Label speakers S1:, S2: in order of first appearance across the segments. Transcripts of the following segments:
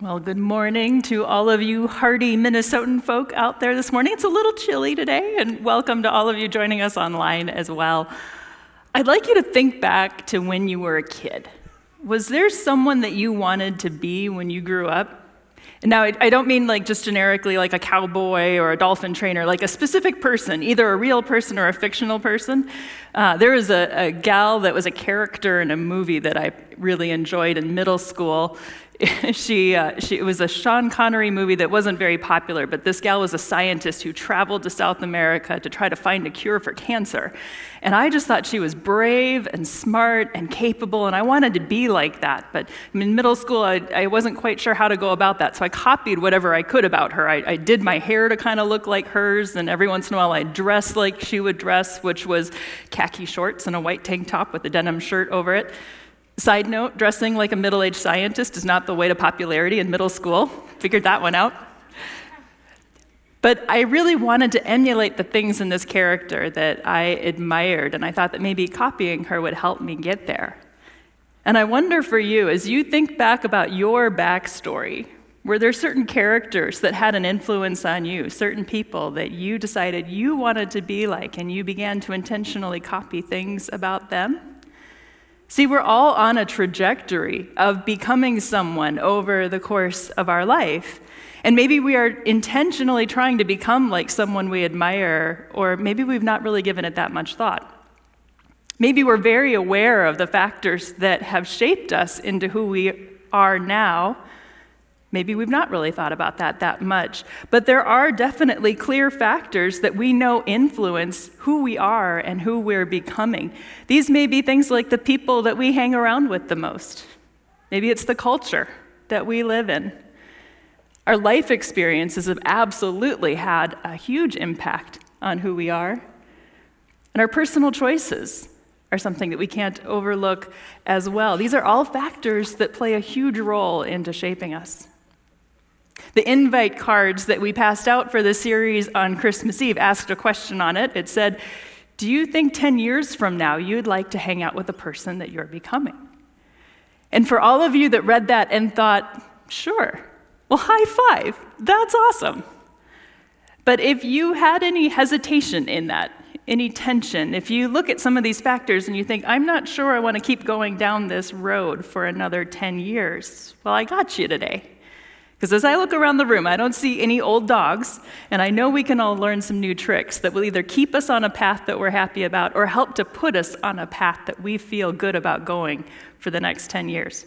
S1: Well, good morning to all of you hardy Minnesotan folk out there this morning. It's a little chilly today, and welcome to all of you joining us online as well. I'd like you to think back to when you were a kid. Was there someone that you wanted to be when you grew up? And now, I don't mean like just generically like a cowboy or a dolphin trainer, like a specific person, either a real person or a fictional person. Uh, there was a, a gal that was a character in a movie that I really enjoyed in middle school. she, uh, she, it was a Sean Connery movie that wasn't very popular, but this gal was a scientist who traveled to South America to try to find a cure for cancer. And I just thought she was brave and smart and capable, and I wanted to be like that. But in middle school, I, I wasn't quite sure how to go about that, so I copied whatever I could about her. I, I did my hair to kind of look like hers, and every once in a while I dressed like she would dress, which was khaki shorts and a white tank top with a denim shirt over it. Side note dressing like a middle aged scientist is not the way to popularity in middle school. Figured that one out. But I really wanted to emulate the things in this character that I admired, and I thought that maybe copying her would help me get there. And I wonder for you, as you think back about your backstory, were there certain characters that had an influence on you, certain people that you decided you wanted to be like, and you began to intentionally copy things about them? See, we're all on a trajectory of becoming someone over the course of our life. And maybe we are intentionally trying to become like someone we admire, or maybe we've not really given it that much thought. Maybe we're very aware of the factors that have shaped us into who we are now, Maybe we've not really thought about that that much, but there are definitely clear factors that we know influence who we are and who we're becoming. These may be things like the people that we hang around with the most. Maybe it's the culture that we live in. Our life experiences have absolutely had a huge impact on who we are. And our personal choices are something that we can't overlook as well. These are all factors that play a huge role into shaping us. The invite cards that we passed out for the series on Christmas Eve asked a question on it. It said, Do you think 10 years from now you'd like to hang out with the person that you're becoming? And for all of you that read that and thought, Sure, well, high five, that's awesome. But if you had any hesitation in that, any tension, if you look at some of these factors and you think, I'm not sure I want to keep going down this road for another 10 years, well, I got you today. Because as I look around the room, I don't see any old dogs, and I know we can all learn some new tricks that will either keep us on a path that we're happy about or help to put us on a path that we feel good about going for the next 10 years.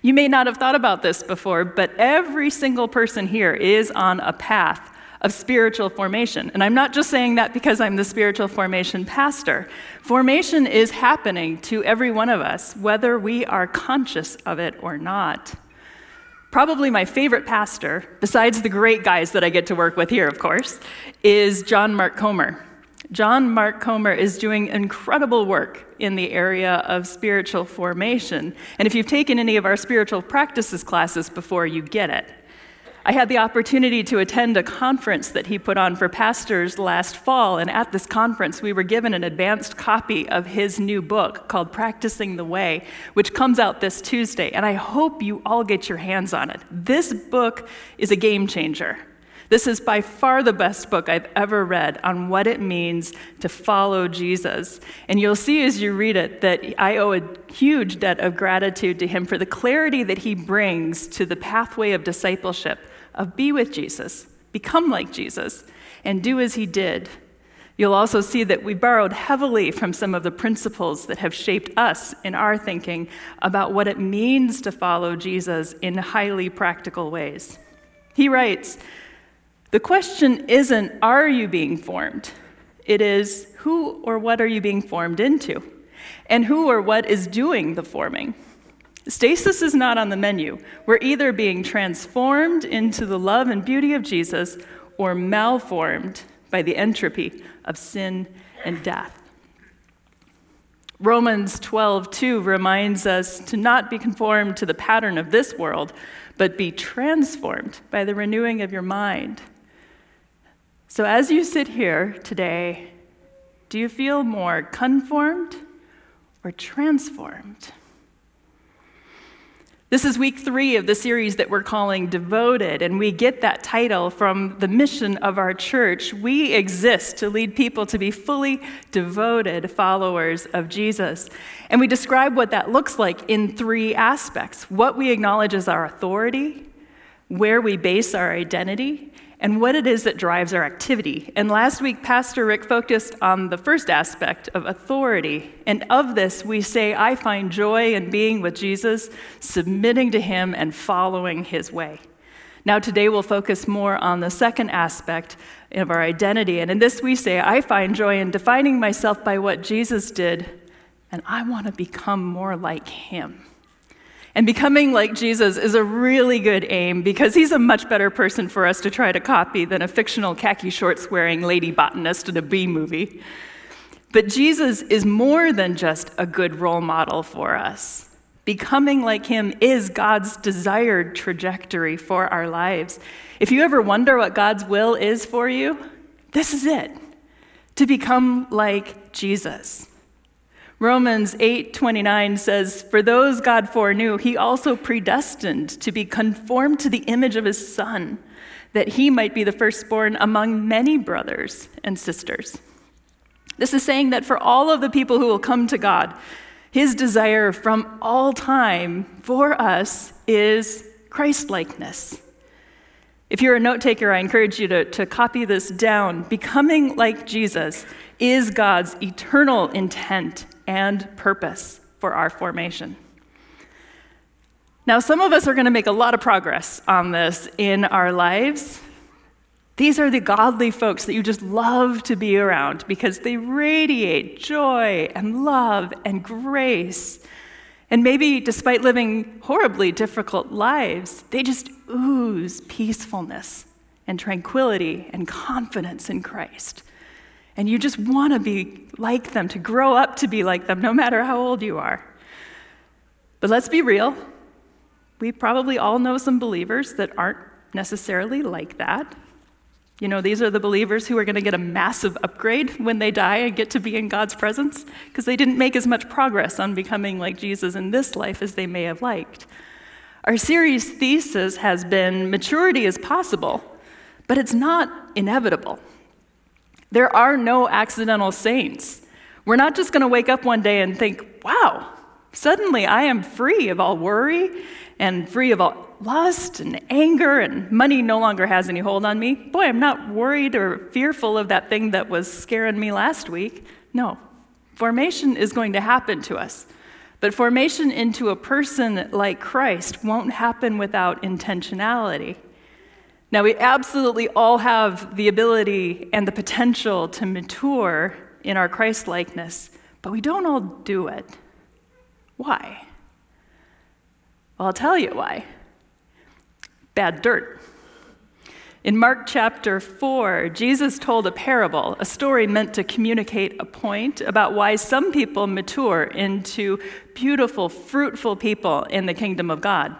S1: You may not have thought about this before, but every single person here is on a path of spiritual formation. And I'm not just saying that because I'm the spiritual formation pastor. Formation is happening to every one of us, whether we are conscious of it or not. Probably my favorite pastor, besides the great guys that I get to work with here, of course, is John Mark Comer. John Mark Comer is doing incredible work in the area of spiritual formation. And if you've taken any of our spiritual practices classes before, you get it. I had the opportunity to attend a conference that he put on for pastors last fall, and at this conference, we were given an advanced copy of his new book called Practicing the Way, which comes out this Tuesday, and I hope you all get your hands on it. This book is a game changer. This is by far the best book I've ever read on what it means to follow Jesus. And you'll see as you read it that I owe a huge debt of gratitude to him for the clarity that he brings to the pathway of discipleship of be with Jesus, become like Jesus, and do as he did. You'll also see that we borrowed heavily from some of the principles that have shaped us in our thinking about what it means to follow Jesus in highly practical ways. He writes The question isn't, are you being formed? It is, who or what are you being formed into? And who or what is doing the forming? Stasis is not on the menu. We're either being transformed into the love and beauty of Jesus or malformed by the entropy of sin and death. Romans 12:2 reminds us to not be conformed to the pattern of this world, but be transformed by the renewing of your mind. So as you sit here today, do you feel more conformed or transformed? This is week three of the series that we're calling Devoted, and we get that title from the mission of our church. We exist to lead people to be fully devoted followers of Jesus. And we describe what that looks like in three aspects what we acknowledge as our authority, where we base our identity, and what it is that drives our activity. And last week, Pastor Rick focused on the first aspect of authority. And of this, we say, I find joy in being with Jesus, submitting to him, and following his way. Now, today we'll focus more on the second aspect of our identity. And in this, we say, I find joy in defining myself by what Jesus did, and I want to become more like him. And becoming like Jesus is a really good aim because he's a much better person for us to try to copy than a fictional khaki shorts wearing lady botanist in a B movie. But Jesus is more than just a good role model for us. Becoming like him is God's desired trajectory for our lives. If you ever wonder what God's will is for you, this is it to become like Jesus. Romans 8:29 says, "For those God foreknew, he also predestined to be conformed to the image of his son, that he might be the firstborn among many brothers and sisters." This is saying that for all of the people who will come to God, his desire from all time for us is Christlikeness. If you're a note taker, I encourage you to, to copy this down. Becoming like Jesus is God's eternal intent and purpose for our formation. Now, some of us are going to make a lot of progress on this in our lives. These are the godly folks that you just love to be around because they radiate joy and love and grace. And maybe despite living horribly difficult lives, they just ooze peacefulness and tranquility and confidence in Christ. And you just want to be like them, to grow up to be like them, no matter how old you are. But let's be real. We probably all know some believers that aren't necessarily like that. You know, these are the believers who are going to get a massive upgrade when they die and get to be in God's presence because they didn't make as much progress on becoming like Jesus in this life as they may have liked. Our series thesis has been maturity is possible, but it's not inevitable. There are no accidental saints. We're not just going to wake up one day and think, wow, suddenly I am free of all worry and free of all lust and anger, and money no longer has any hold on me. Boy, I'm not worried or fearful of that thing that was scaring me last week. No, formation is going to happen to us. But formation into a person like Christ won't happen without intentionality. Now, we absolutely all have the ability and the potential to mature in our Christ likeness, but we don't all do it. Why? Well, I'll tell you why. Bad dirt. In Mark chapter 4, Jesus told a parable, a story meant to communicate a point about why some people mature into beautiful, fruitful people in the kingdom of God,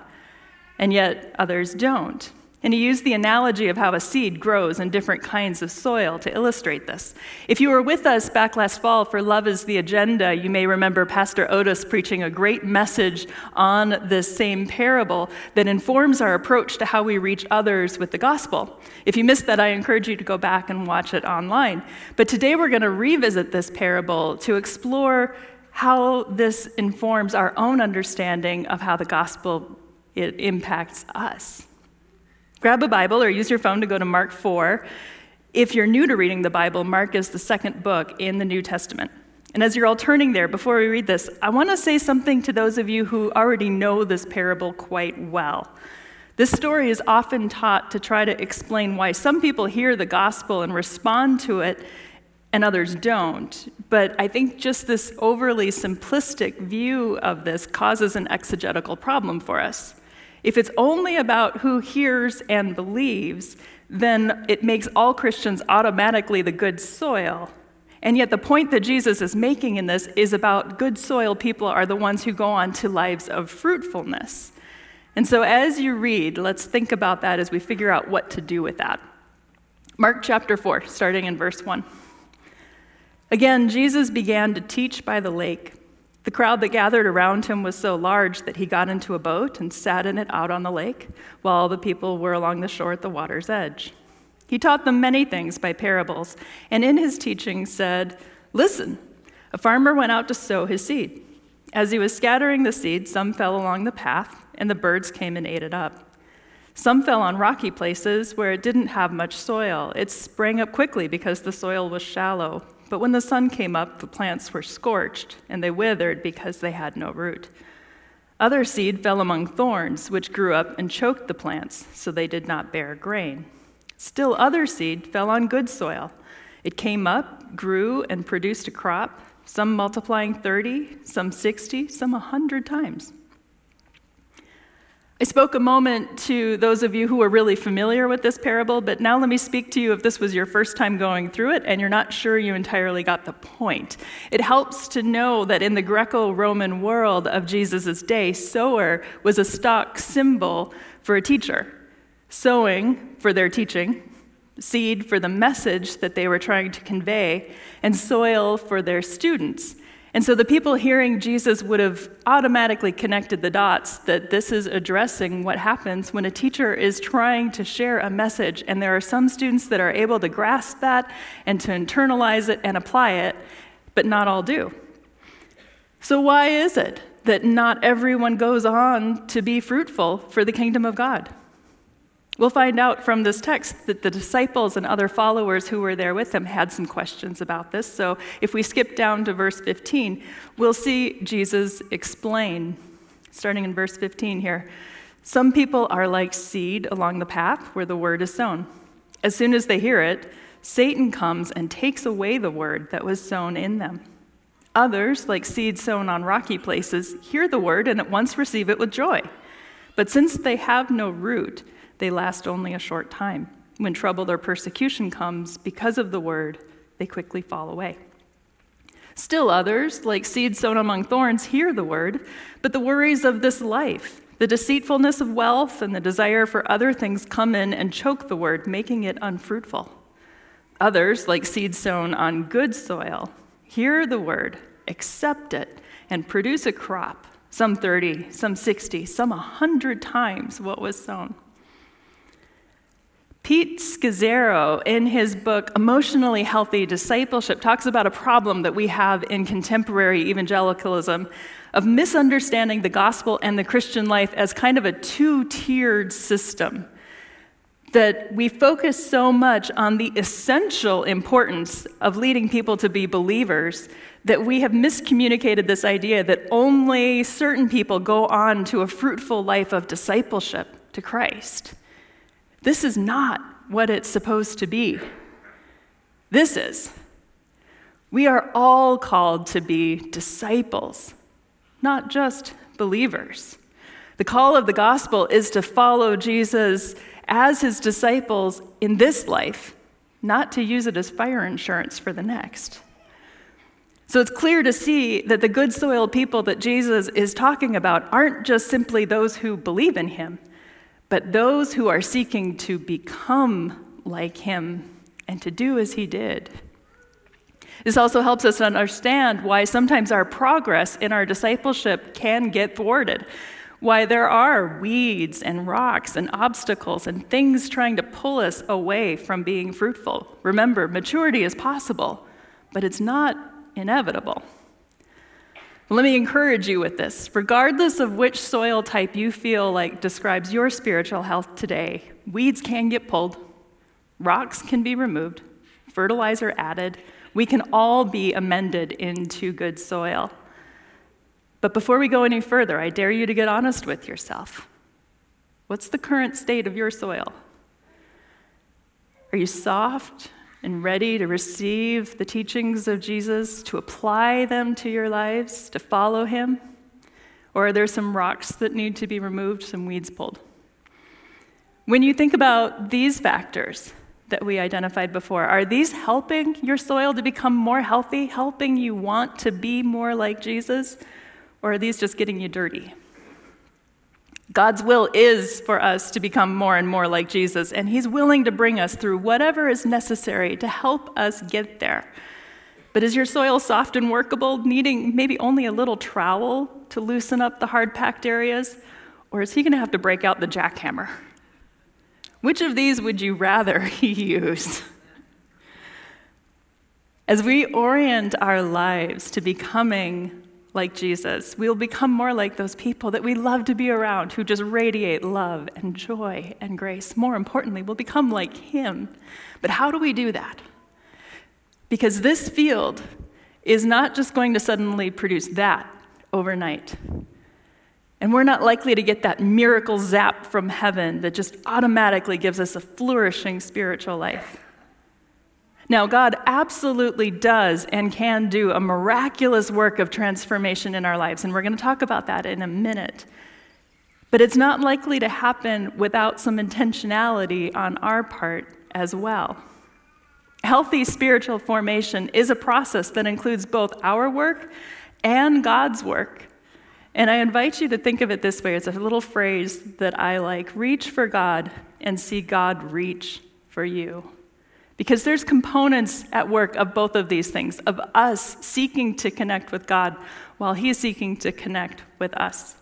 S1: and yet others don't. And he used the analogy of how a seed grows in different kinds of soil to illustrate this. If you were with us back last fall for Love is the Agenda, you may remember Pastor Otis preaching a great message on this same parable that informs our approach to how we reach others with the gospel. If you missed that, I encourage you to go back and watch it online. But today we're going to revisit this parable to explore how this informs our own understanding of how the gospel it impacts us. Grab a Bible or use your phone to go to Mark 4. If you're new to reading the Bible, Mark is the second book in the New Testament. And as you're all turning there, before we read this, I want to say something to those of you who already know this parable quite well. This story is often taught to try to explain why some people hear the gospel and respond to it and others don't. But I think just this overly simplistic view of this causes an exegetical problem for us. If it's only about who hears and believes, then it makes all Christians automatically the good soil. And yet, the point that Jesus is making in this is about good soil people are the ones who go on to lives of fruitfulness. And so, as you read, let's think about that as we figure out what to do with that. Mark chapter 4, starting in verse 1. Again, Jesus began to teach by the lake The crowd that gathered around him was so large that he got into a boat and sat in it out on the lake, while all the people were along the shore at the water's edge. He taught them many things by parables, and in his teaching said, Listen, a farmer went out to sow his seed. As he was scattering the seed, some fell along the path, and the birds came and ate it up. Some fell on rocky places where it didn't have much soil. It sprang up quickly because the soil was shallow. But when the sun came up, the plants were scorched, and they withered because they had no root. Other seed fell among thorns, which grew up and choked the plants, so they did not bear grain. Still, other seed fell on good soil. It came up, grew, and produced a crop, some multiplying 30, some 60, some a 100 times. I spoke a moment to those of you who are really familiar with this parable, but now let me speak to you if this was your first time going through it and you're not sure you entirely got the point. It helps to know that in the Greco Roman world of Jesus' day, sower was a stock symbol for a teacher. Sowing for their teaching, seed for the message that they were trying to convey, and soil for their students. And so the people hearing Jesus would have automatically connected the dots that this is addressing what happens when a teacher is trying to share a message. And there are some students that are able to grasp that and to internalize it and apply it, but not all do. So, why is it that not everyone goes on to be fruitful for the kingdom of God? We'll find out from this text that the disciples and other followers who were there with him had some questions about this. So if we skip down to verse 15, we'll see Jesus explain, starting in verse 15 here. Some people are like seed along the path where the word is sown. As soon as they hear it, Satan comes and takes away the word that was sown in them. Others, like seed sown on rocky places, hear the word and at once receive it with joy. But since they have no root, they last only a short time. When trouble or persecution comes because of the word, they quickly fall away. Still others, like seed sown among thorns, hear the word, but the worries of this life, the deceitfulness of wealth, and the desire for other things come in and choke the word, making it unfruitful. Others, like seed sown on good soil, hear the word, accept it, and produce a crop, some 30, some 60, some 100 times what was sown. Pete Scazzero, in his book Emotionally Healthy Discipleship, talks about a problem that we have in contemporary evangelicalism of misunderstanding the gospel and the Christian life as kind of a two tiered system. That we focus so much on the essential importance of leading people to be believers that we have miscommunicated this idea that only certain people go on to a fruitful life of discipleship to Christ. This is not what it's supposed to be. This is. We are all called to be disciples, not just believers. The call of the gospel is to follow Jesus as his disciples in this life, not to use it as fire insurance for the next. So it's clear to see that the good soil people that Jesus is talking about aren't just simply those who believe in him but those who are seeking to become like him and to do as he did. This also helps us understand why sometimes our progress in our discipleship can get thwarted, why there are weeds and rocks and obstacles and things trying to pull us away from being fruitful. Remember, maturity is possible, but it's not inevitable. Let me encourage you with this. Regardless of which soil type you feel like describes your spiritual health today, weeds can get pulled, rocks can be removed, fertilizer added. We can all be amended into good soil. But before we go any further, I dare you to get honest with yourself. What's the current state of your soil? Are you soft and ready to receive the teachings of Jesus, to apply them to your lives, to follow him? Or are there some rocks that need to be removed, some weeds pulled? When you think about these factors that we identified before, are these helping your soil to become more healthy, helping you want to be more like Jesus? Or are these just getting you dirty? God's will is for us to become more and more like Jesus, and He's willing to bring us through whatever is necessary to help us get there. But is your soil soft and workable, needing maybe only a little trowel to loosen up the hard packed areas? Or is he going to have to break out the jackhammer? Which of these would you rather he use? As we orient our lives to becoming like Jesus, we will become more like those people that we love to be around who just radiate love and joy and grace. More importantly, we'll become like Him. But how do we do that? Because this field is not just going to suddenly produce that overnight. And we're not likely to get that miracle zap from heaven that just automatically gives us a flourishing spiritual life. Now, God absolutely does and can do a miraculous work of transformation in our lives, and we're going to talk about that in a minute. But it's not likely to happen without some intentionality on our part as well. Healthy spiritual formation is a process that includes both our work and God's work. And I invite you to think of it this way it's a little phrase that I like reach for God and see God reach for you. Because there's components at work of both of these things, of us seeking to connect with God while He's seeking to connect with us.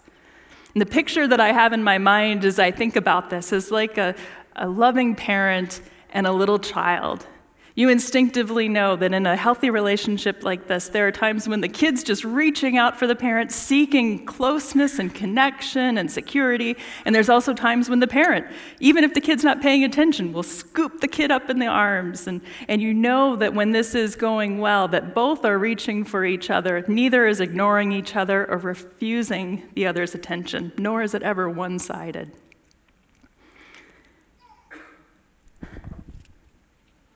S1: And the picture that I have in my mind as I think about this is like a, a loving parent and a little child. You instinctively know that in a healthy relationship like this, there are times when the kid's just reaching out for the parent, seeking closeness and connection and security. And there's also times when the parent, even if the kid's not paying attention, will scoop the kid up in the arms. And, and you know that when this is going well, that both are reaching for each other. Neither is ignoring each other or refusing the other's attention, nor is it ever one sided.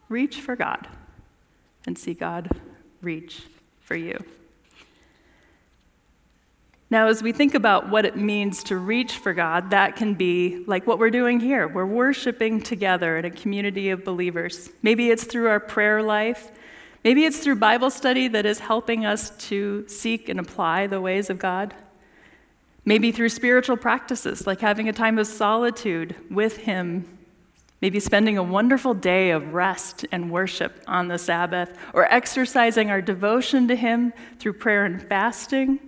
S1: Reach for God and see God reach for you. Now, as we think about what it means to reach for God, that can be like what we're doing here. We're worshiping together in a community of believers. Maybe it's through our prayer life. Maybe it's through Bible study that is helping us to seek and apply the ways of God. Maybe through spiritual practices like having a time of solitude with Him Maybe spending a wonderful day of rest and worship on the Sabbath, or exercising our devotion to Him through prayer and fasting.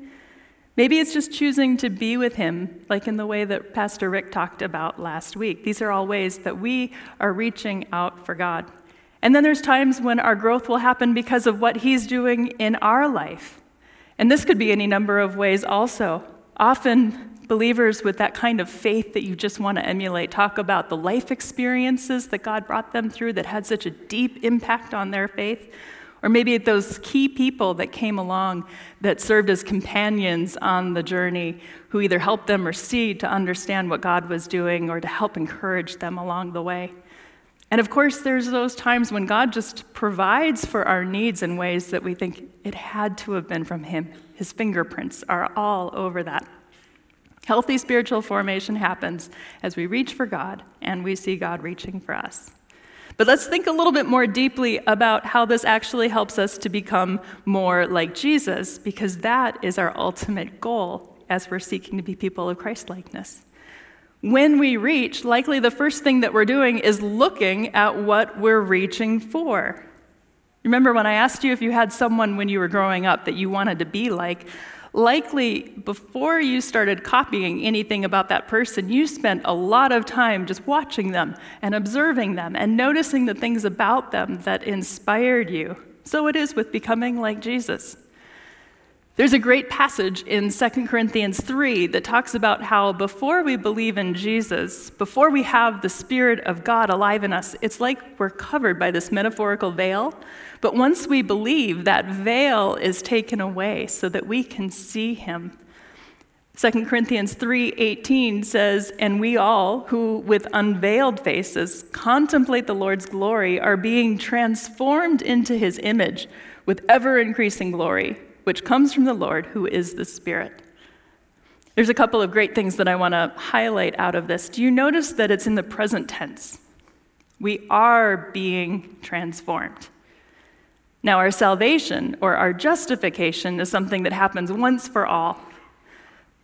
S1: Maybe it's just choosing to be with Him, like in the way that Pastor Rick talked about last week. These are all ways that we are reaching out for God. And then there's times when our growth will happen because of what He's doing in our life. And this could be any number of ways also. Often, believers with that kind of faith that you just want to emulate talk about the life experiences that God brought them through that had such a deep impact on their faith. Or maybe those key people that came along that served as companions on the journey who either helped them or see to understand what God was doing or to help encourage them along the way. And of course, there's those times when God just provides for our needs in ways that we think it had to have been from Him. His fingerprints are all over that. Healthy spiritual formation happens as we reach for God and we see God reaching for us. But let's think a little bit more deeply about how this actually helps us to become more like Jesus, because that is our ultimate goal as we're seeking to be people of Christlikeness. When we reach, likely the first thing that we're doing is looking at what we're reaching for. Remember when I asked you if you had someone when you were growing up that you wanted to be like? likely before you started copying anything about that person, you spent a lot of time just watching them and observing them and noticing the things about them that inspired you. So it is with becoming like Jesus. There's a great passage in 2 Corinthians 3 that talks about how before we believe in Jesus, before we have the Spirit of God alive in us, it's like we're covered by this metaphorical veil. But once we believe, that veil is taken away so that we can see Him. 2 Corinthians 3:18 says, "And we all who with unveiled faces contemplate the Lord's glory are being transformed into his image with ever increasing glory." Which comes from the Lord, who is the Spirit. There's a couple of great things that I want to highlight out of this. Do you notice that it's in the present tense? We are being transformed. Now, our salvation or our justification is something that happens once for all.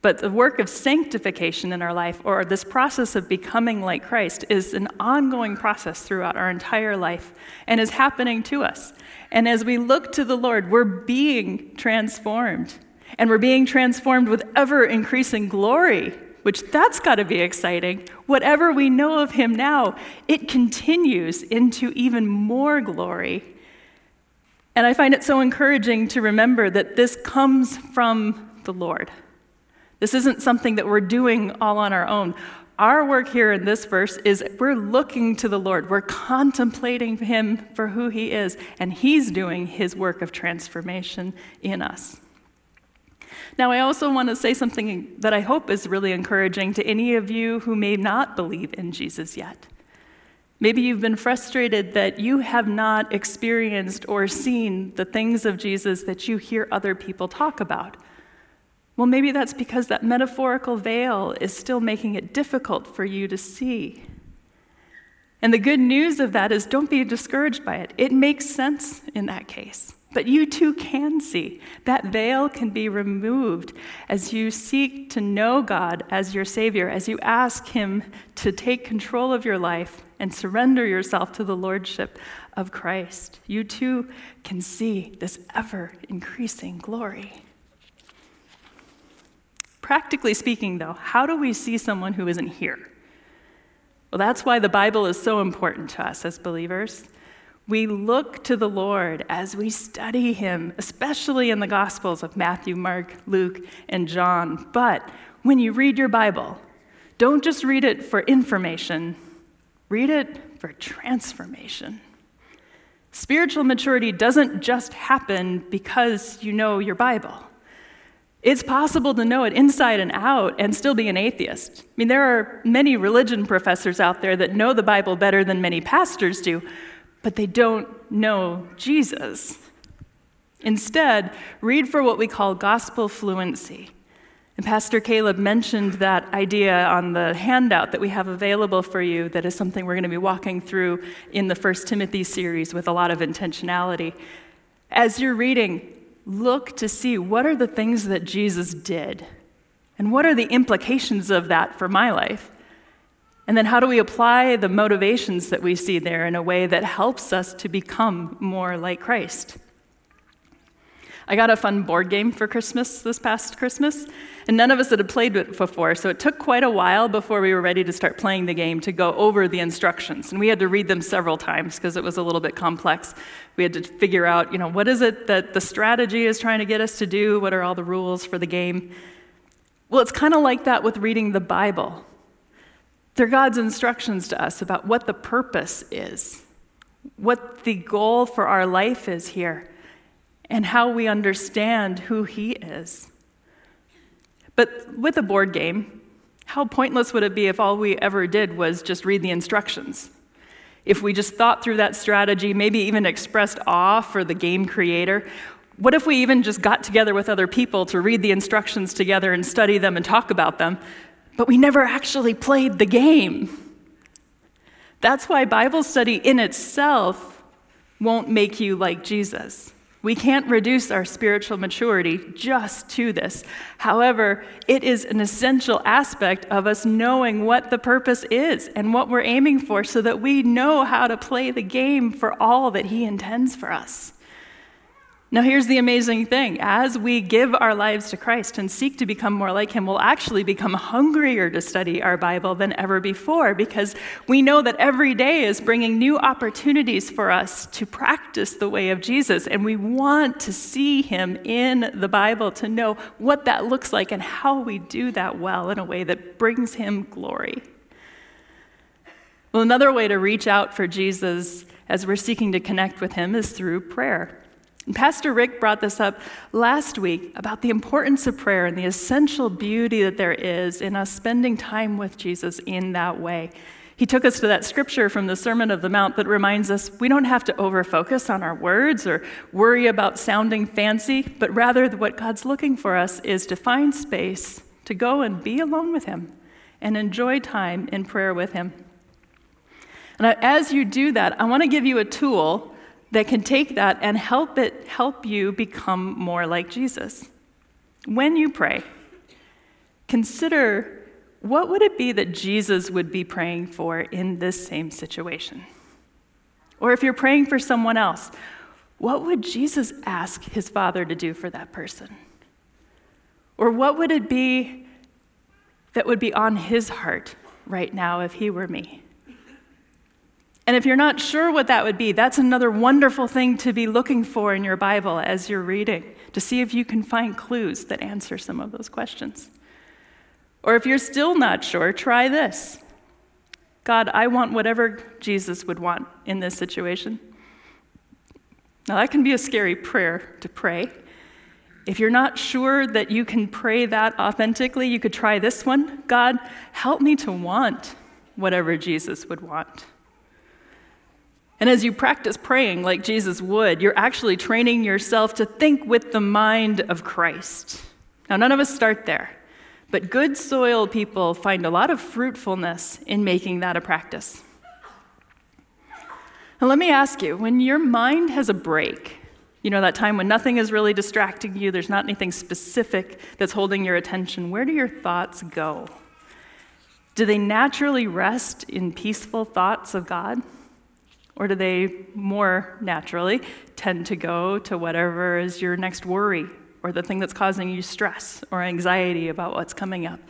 S1: But the work of sanctification in our life, or this process of becoming like Christ, is an ongoing process throughout our entire life and is happening to us. And as we look to the Lord, we're being transformed. And we're being transformed with ever increasing glory, which that's got to be exciting. Whatever we know of Him now, it continues into even more glory. And I find it so encouraging to remember that this comes from the Lord. This isn't something that we're doing all on our own. Our work here in this verse is we're looking to the Lord. We're contemplating Him for who He is, and He's doing His work of transformation in us. Now, I also want to say something that I hope is really encouraging to any of you who may not believe in Jesus yet. Maybe you've been frustrated that you have not experienced or seen the things of Jesus that you hear other people talk about. Well, maybe that's because that metaphorical veil is still making it difficult for you to see. And the good news of that is don't be discouraged by it. It makes sense in that case. But you too can see. That veil can be removed as you seek to know God as your Savior, as you ask Him to take control of your life and surrender yourself to the Lordship of Christ. You too can see this ever increasing glory. Practically speaking, though, how do we see someone who isn't here? Well, that's why the Bible is so important to us as believers. We look to the Lord as we study Him, especially in the Gospels of Matthew, Mark, Luke, and John. But when you read your Bible, don't just read it for information, read it for transformation. Spiritual maturity doesn't just happen because you know your Bible. It's possible to know it inside and out and still be an atheist. I mean, there are many religion professors out there that know the Bible better than many pastors do, but they don't know Jesus. Instead, read for what we call gospel fluency. And Pastor Caleb mentioned that idea on the handout that we have available for you, that is something we're going to be walking through in the First Timothy series with a lot of intentionality. As you're reading, look to see what are the things that Jesus did and what are the implications of that for my life. And then how do we apply the motivations that we see there in a way that helps us to become more like Christ? I got a fun board game for Christmas this past Christmas, and none of us had played it before, so it took quite a while before we were ready to start playing the game to go over the instructions. And we had to read them several times because it was a little bit complex. We had to figure out, you know, what is it that the strategy is trying to get us to do? What are all the rules for the game? Well, it's kind of like that with reading the Bible. They're God's instructions to us about what the purpose is, what the goal for our life is here and how we understand who He is. But with a board game, how pointless would it be if all we ever did was just read the instructions? If we just thought through that strategy, maybe even expressed awe for the game creator, what if we even just got together with other people to read the instructions together and study them and talk about them, but we never actually played the game? That's why Bible study in itself won't make you like Jesus. We can't reduce our spiritual maturity just to this. However, it is an essential aspect of us knowing what the purpose is and what we're aiming for so that we know how to play the game for all that He intends for us. Now, here's the amazing thing as we give our lives to Christ and seek to become more like Him, we'll actually become hungrier to study our Bible than ever before because we know that every day is bringing new opportunities for us to practice the way of Jesus. And we want to see Him in the Bible to know what that looks like and how we do that well in a way that brings Him glory. Well, another way to reach out for Jesus as we're seeking to connect with Him is through prayer. And Pastor Rick brought this up last week about the importance of prayer and the essential beauty that there is in us spending time with Jesus in that way. He took us to that scripture from the Sermon of the Mount that reminds us we don't have to overfocus on our words or worry about sounding fancy, but rather what God's looking for us is to find space to go and be alone with Him and enjoy time in prayer with Him. And as you do that, I want to give you a tool that can take that and help it help you become more like Jesus. When you pray, consider what would it be that Jesus would be praying for in this same situation? Or if you're praying for someone else, what would Jesus ask his Father to do for that person? Or what would it be that would be on his heart right now if he were me? And if you're not sure what that would be, that's another wonderful thing to be looking for in your Bible as you're reading, to see if you can find clues that answer some of those questions. Or if you're still not sure, try this God, I want whatever Jesus would want in this situation. Now, that can be a scary prayer to pray. If you're not sure that you can pray that authentically, you could try this one God, help me to want whatever Jesus would want. And as you practice praying like Jesus would, you're actually training yourself to think with the mind of Christ. Now, none of us start there. But good soil people find a lot of fruitfulness in making that a practice. Now, let me ask you when your mind has a break, you know, that time when nothing is really distracting you, there's not anything specific that's holding your attention, where do your thoughts go? Do they naturally rest in peaceful thoughts of God? Or do they more naturally tend to go to whatever is your next worry or the thing that's causing you stress or anxiety about what's coming up.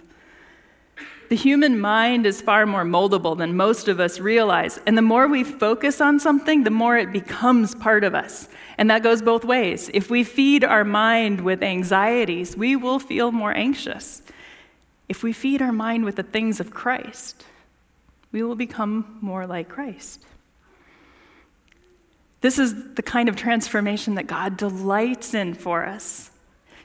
S1: The human mind is far more moldable than most of us realize. And the more we focus on something, the more it becomes part of us. And that goes both ways. If we feed our mind with anxieties, we will feel more anxious. If we feed our mind with the things of Christ, we will become more like Christ. This is the kind of transformation that God delights in for us.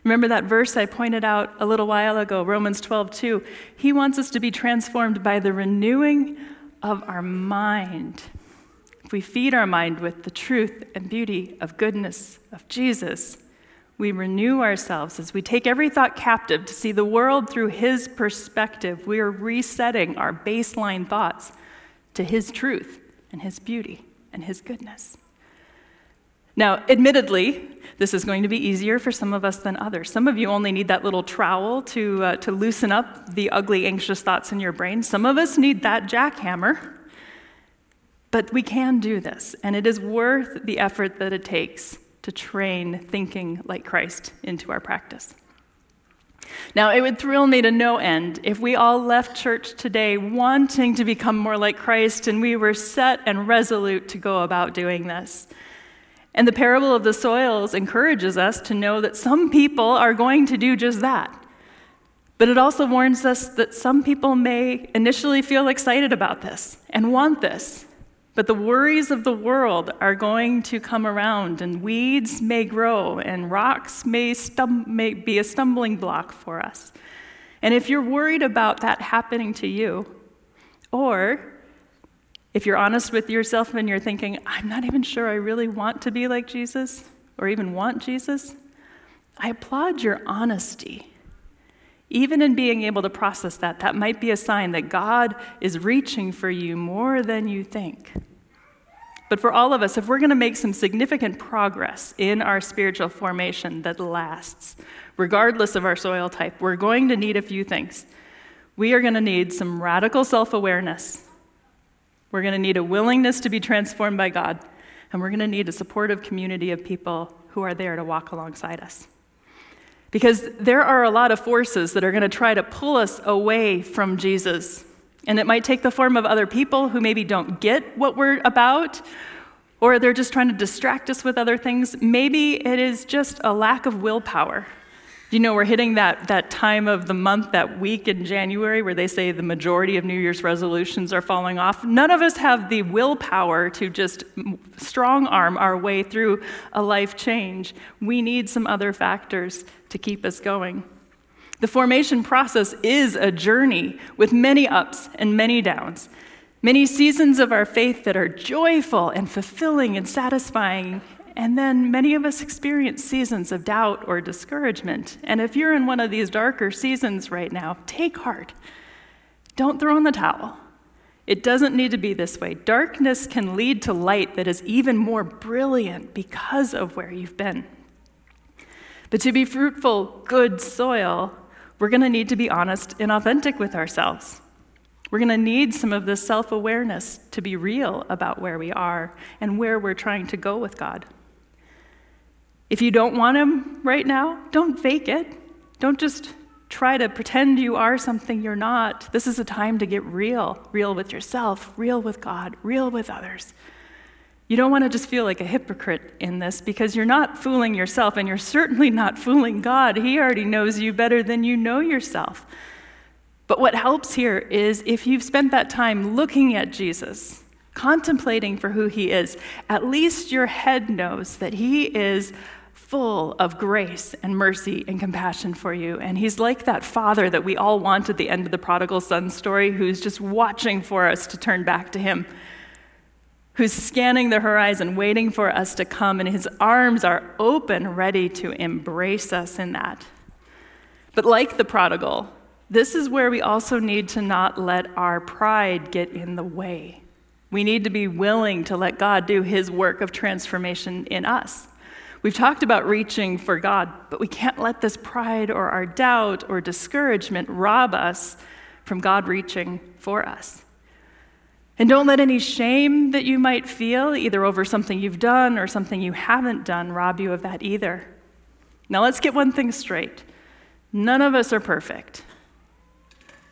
S1: Remember that verse I pointed out a little while ago, Romans 12, 2? He wants us to be transformed by the renewing of our mind. If we feed our mind with the truth and beauty of goodness of Jesus, we renew ourselves as we take every thought captive to see the world through His perspective. We are resetting our baseline thoughts to His truth and His beauty and His goodness. Now, admittedly, this is going to be easier for some of us than others. Some of you only need that little trowel to, uh, to loosen up the ugly, anxious thoughts in your brain. Some of us need that jackhammer. But we can do this, and it is worth the effort that it takes to train thinking like Christ into our practice. Now, it would thrill me to no end if we all left church today wanting to become more like Christ and we were set and resolute to go about doing this. And the parable of the soils encourages us to know that some people are going to do just that. But it also warns us that some people may initially feel excited about this and want this. But the worries of the world are going to come around, and weeds may grow, and rocks may, stum- may be a stumbling block for us. And if you're worried about that happening to you, or if you're honest with yourself and you're thinking, I'm not even sure I really want to be like Jesus or even want Jesus, I applaud your honesty. Even in being able to process that, that might be a sign that God is reaching for you more than you think. But for all of us, if we're going to make some significant progress in our spiritual formation that lasts, regardless of our soil type, we're going to need a few things. We are going to need some radical self awareness we're going to need a willingness to be transformed by God, and we're going to need a supportive community of people who are there to walk alongside us. Because there are a lot of forces that are going to try to pull us away from Jesus. And it might take the form of other people who maybe don't get what we're about, or they're just trying to distract us with other things. Maybe it is just a lack of willpower you know, we're hitting that, that time of the month, that week in January, where they say the majority of New Year's resolutions are falling off. None of us have the willpower to just strong arm our way through a life change. We need some other factors to keep us going. The formation process is a journey with many ups and many downs. Many seasons of our faith that are joyful and fulfilling and satisfying, and then many of us experience seasons of doubt or discouragement. And if you're in one of these darker seasons right now, take heart. Don't throw in the towel. It doesn't need to be this way. Darkness can lead to light that is even more brilliant because of where you've been. But to be fruitful, good soil, we're going to need to be honest and authentic with ourselves. We're going to need some of this self awareness to be real about where we are and where we're trying to go with God. If you don't want Him right now, don't fake it. Don't just try to pretend you are something you're not. This is a time to get real real with yourself, real with God, real with others. You don't want to just feel like a hypocrite in this because you're not fooling yourself and you're certainly not fooling God. He already knows you better than you know yourself. But what helps here is if you've spent that time looking at Jesus, contemplating for who he is, at least your head knows that he is full of grace and mercy and compassion for you. And he's like that father that we all want at the end of the prodigal son story who's just watching for us to turn back to him, who's scanning the horizon, waiting for us to come, and his arms are open, ready to embrace us in that. But like the prodigal, this is where we also need to not let our pride get in the way. We need to be willing to let God do his work of transformation in us. We've talked about reaching for God, but we can't let this pride or our doubt or discouragement rob us from God reaching for us. And don't let any shame that you might feel, either over something you've done or something you haven't done, rob you of that either. Now, let's get one thing straight none of us are perfect.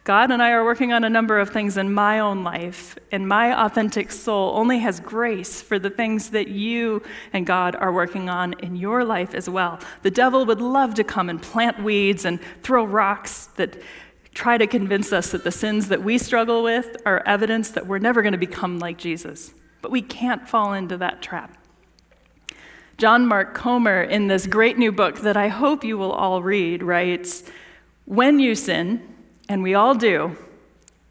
S1: God and I are working on a number of things in my own life, and my authentic soul only has grace for the things that you and God are working on in your life as well. The devil would love to come and plant weeds and throw rocks that try to convince us that the sins that we struggle with are evidence that we're never going to become like Jesus. But we can't fall into that trap. John Mark Comer, in this great new book that I hope you will all read, writes When you sin, and we all do,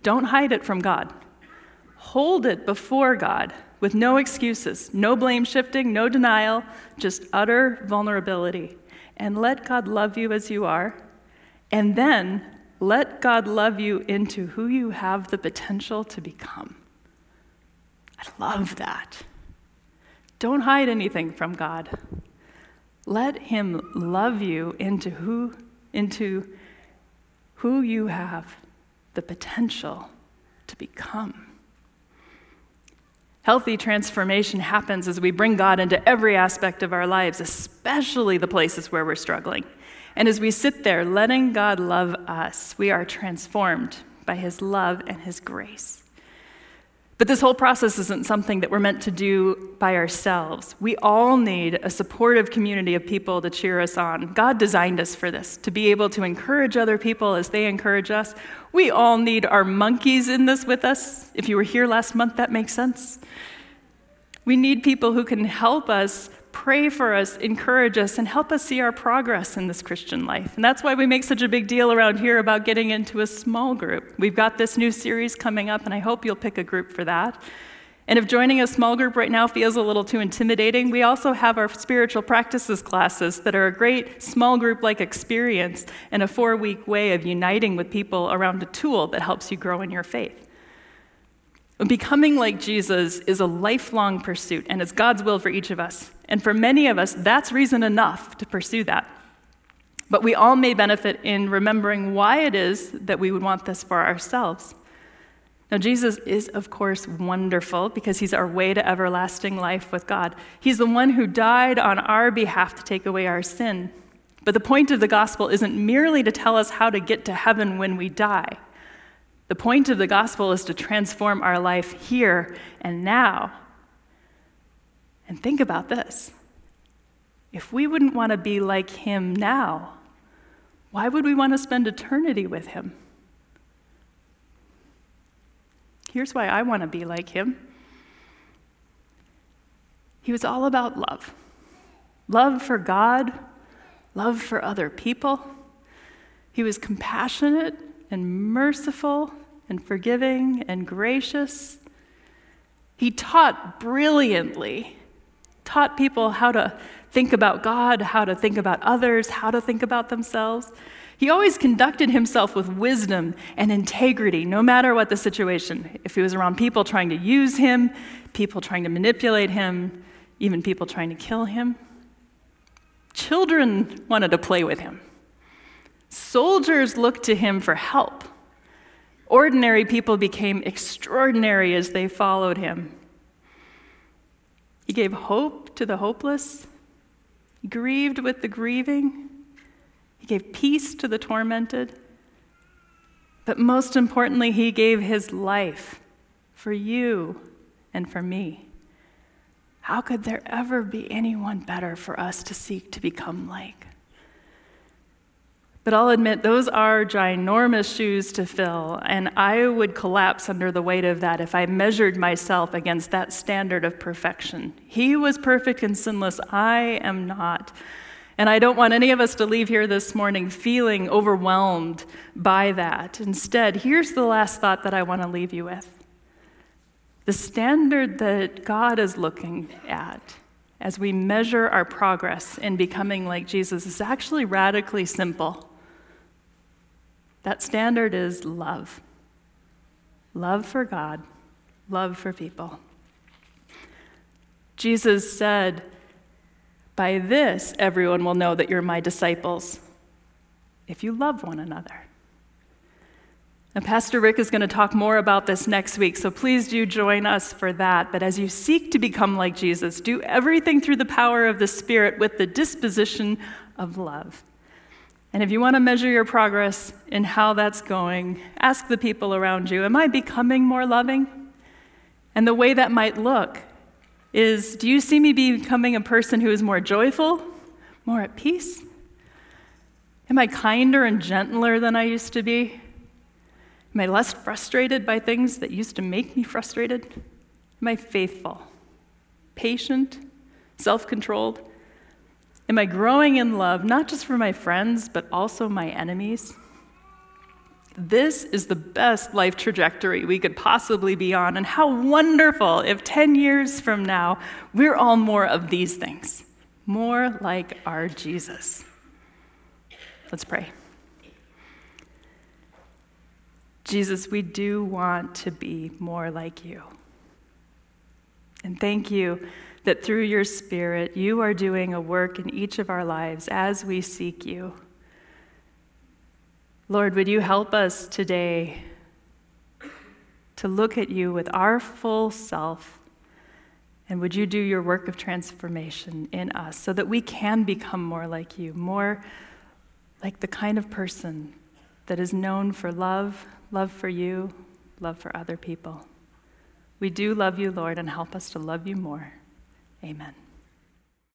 S1: don't hide it from God. Hold it before God with no excuses, no blame shifting, no denial, just utter vulnerability. And let God love you as you are. And then let God love you into who you have the potential to become. I love that. Don't hide anything from God. Let Him love you into who, into who you have the potential to become. Healthy transformation happens as we bring God into every aspect of our lives, especially the places where we're struggling. And as we sit there letting God love us, we are transformed by His love and His grace. But this whole process isn't something that we're meant to do by ourselves. We all need a supportive community of people to cheer us on. God designed us for this, to be able to encourage other people as they encourage us. We all need our monkeys in this with us. If you were here last month, that makes sense. We need people who can help us pray for us, encourage us, and help us see our progress in this Christian life. And that's why we make such a big deal around here about getting into a small group. We've got this new series coming up, and I hope you'll pick a group for that. And if joining a small group right now feels a little too intimidating, we also have our spiritual practices classes that are a great small group like experience and a four week way of uniting with people around a tool that helps you grow in your faith. Becoming like Jesus is a lifelong pursuit, and it's God's will for each of us. And for many of us, that's reason enough to pursue that. But we all may benefit in remembering why it is that we would want this for ourselves. Now, Jesus is, of course, wonderful because he's our way to everlasting life with God. He's the one who died on our behalf to take away our sin. But the point of the gospel isn't merely to tell us how to get to heaven when we die. The point of the gospel is to transform our life here and now. And think about this if we wouldn't want to be like him now, why would we want to spend eternity with him? Here's why I want to be like him. He was all about love love for God, love for other people. He was compassionate and merciful and forgiving and gracious. He taught brilliantly, taught people how to think about God, how to think about others, how to think about themselves. He always conducted himself with wisdom and integrity, no matter what the situation. If he was around people trying to use him, people trying to manipulate him, even people trying to kill him, children wanted to play with him. Soldiers looked to him for help. Ordinary people became extraordinary as they followed him. He gave hope to the hopeless. He grieved with the grieving. He gave peace to the tormented. But most importantly, he gave his life for you and for me. How could there ever be anyone better for us to seek to become like? But I'll admit, those are ginormous shoes to fill, and I would collapse under the weight of that if I measured myself against that standard of perfection. He was perfect and sinless. I am not. And I don't want any of us to leave here this morning feeling overwhelmed by that. Instead, here's the last thought that I want to leave you with the standard that God is looking at as we measure our progress in becoming like Jesus is actually radically simple. That standard is love love for God, love for people. Jesus said, By this everyone will know that you're my disciples, if you love one another. And Pastor Rick is going to talk more about this next week, so please do join us for that. But as you seek to become like Jesus, do everything through the power of the Spirit with the disposition of love. And if you want to measure your progress in how that's going, ask the people around you Am I becoming more loving? And the way that might look is do you see me becoming a person who is more joyful, more at peace? Am I kinder and gentler than I used to be? Am I less frustrated by things that used to make me frustrated? Am I faithful, patient, self controlled? Am I growing in love, not just for my friends, but also my enemies? This is the best life trajectory we could possibly be on, and how wonderful if 10 years from now we're all more of these things, more like our Jesus. Let's pray. Jesus, we do want to be more like you. And thank you that through your Spirit, you are doing a work in each of our lives as we seek you. Lord, would you help us today to look at you with our full self? And would you do your work of transformation in us so that we can become more like you, more like the kind of person that is known for love, love for you, love for other people? We do love you, Lord, and help us to love you more. Amen.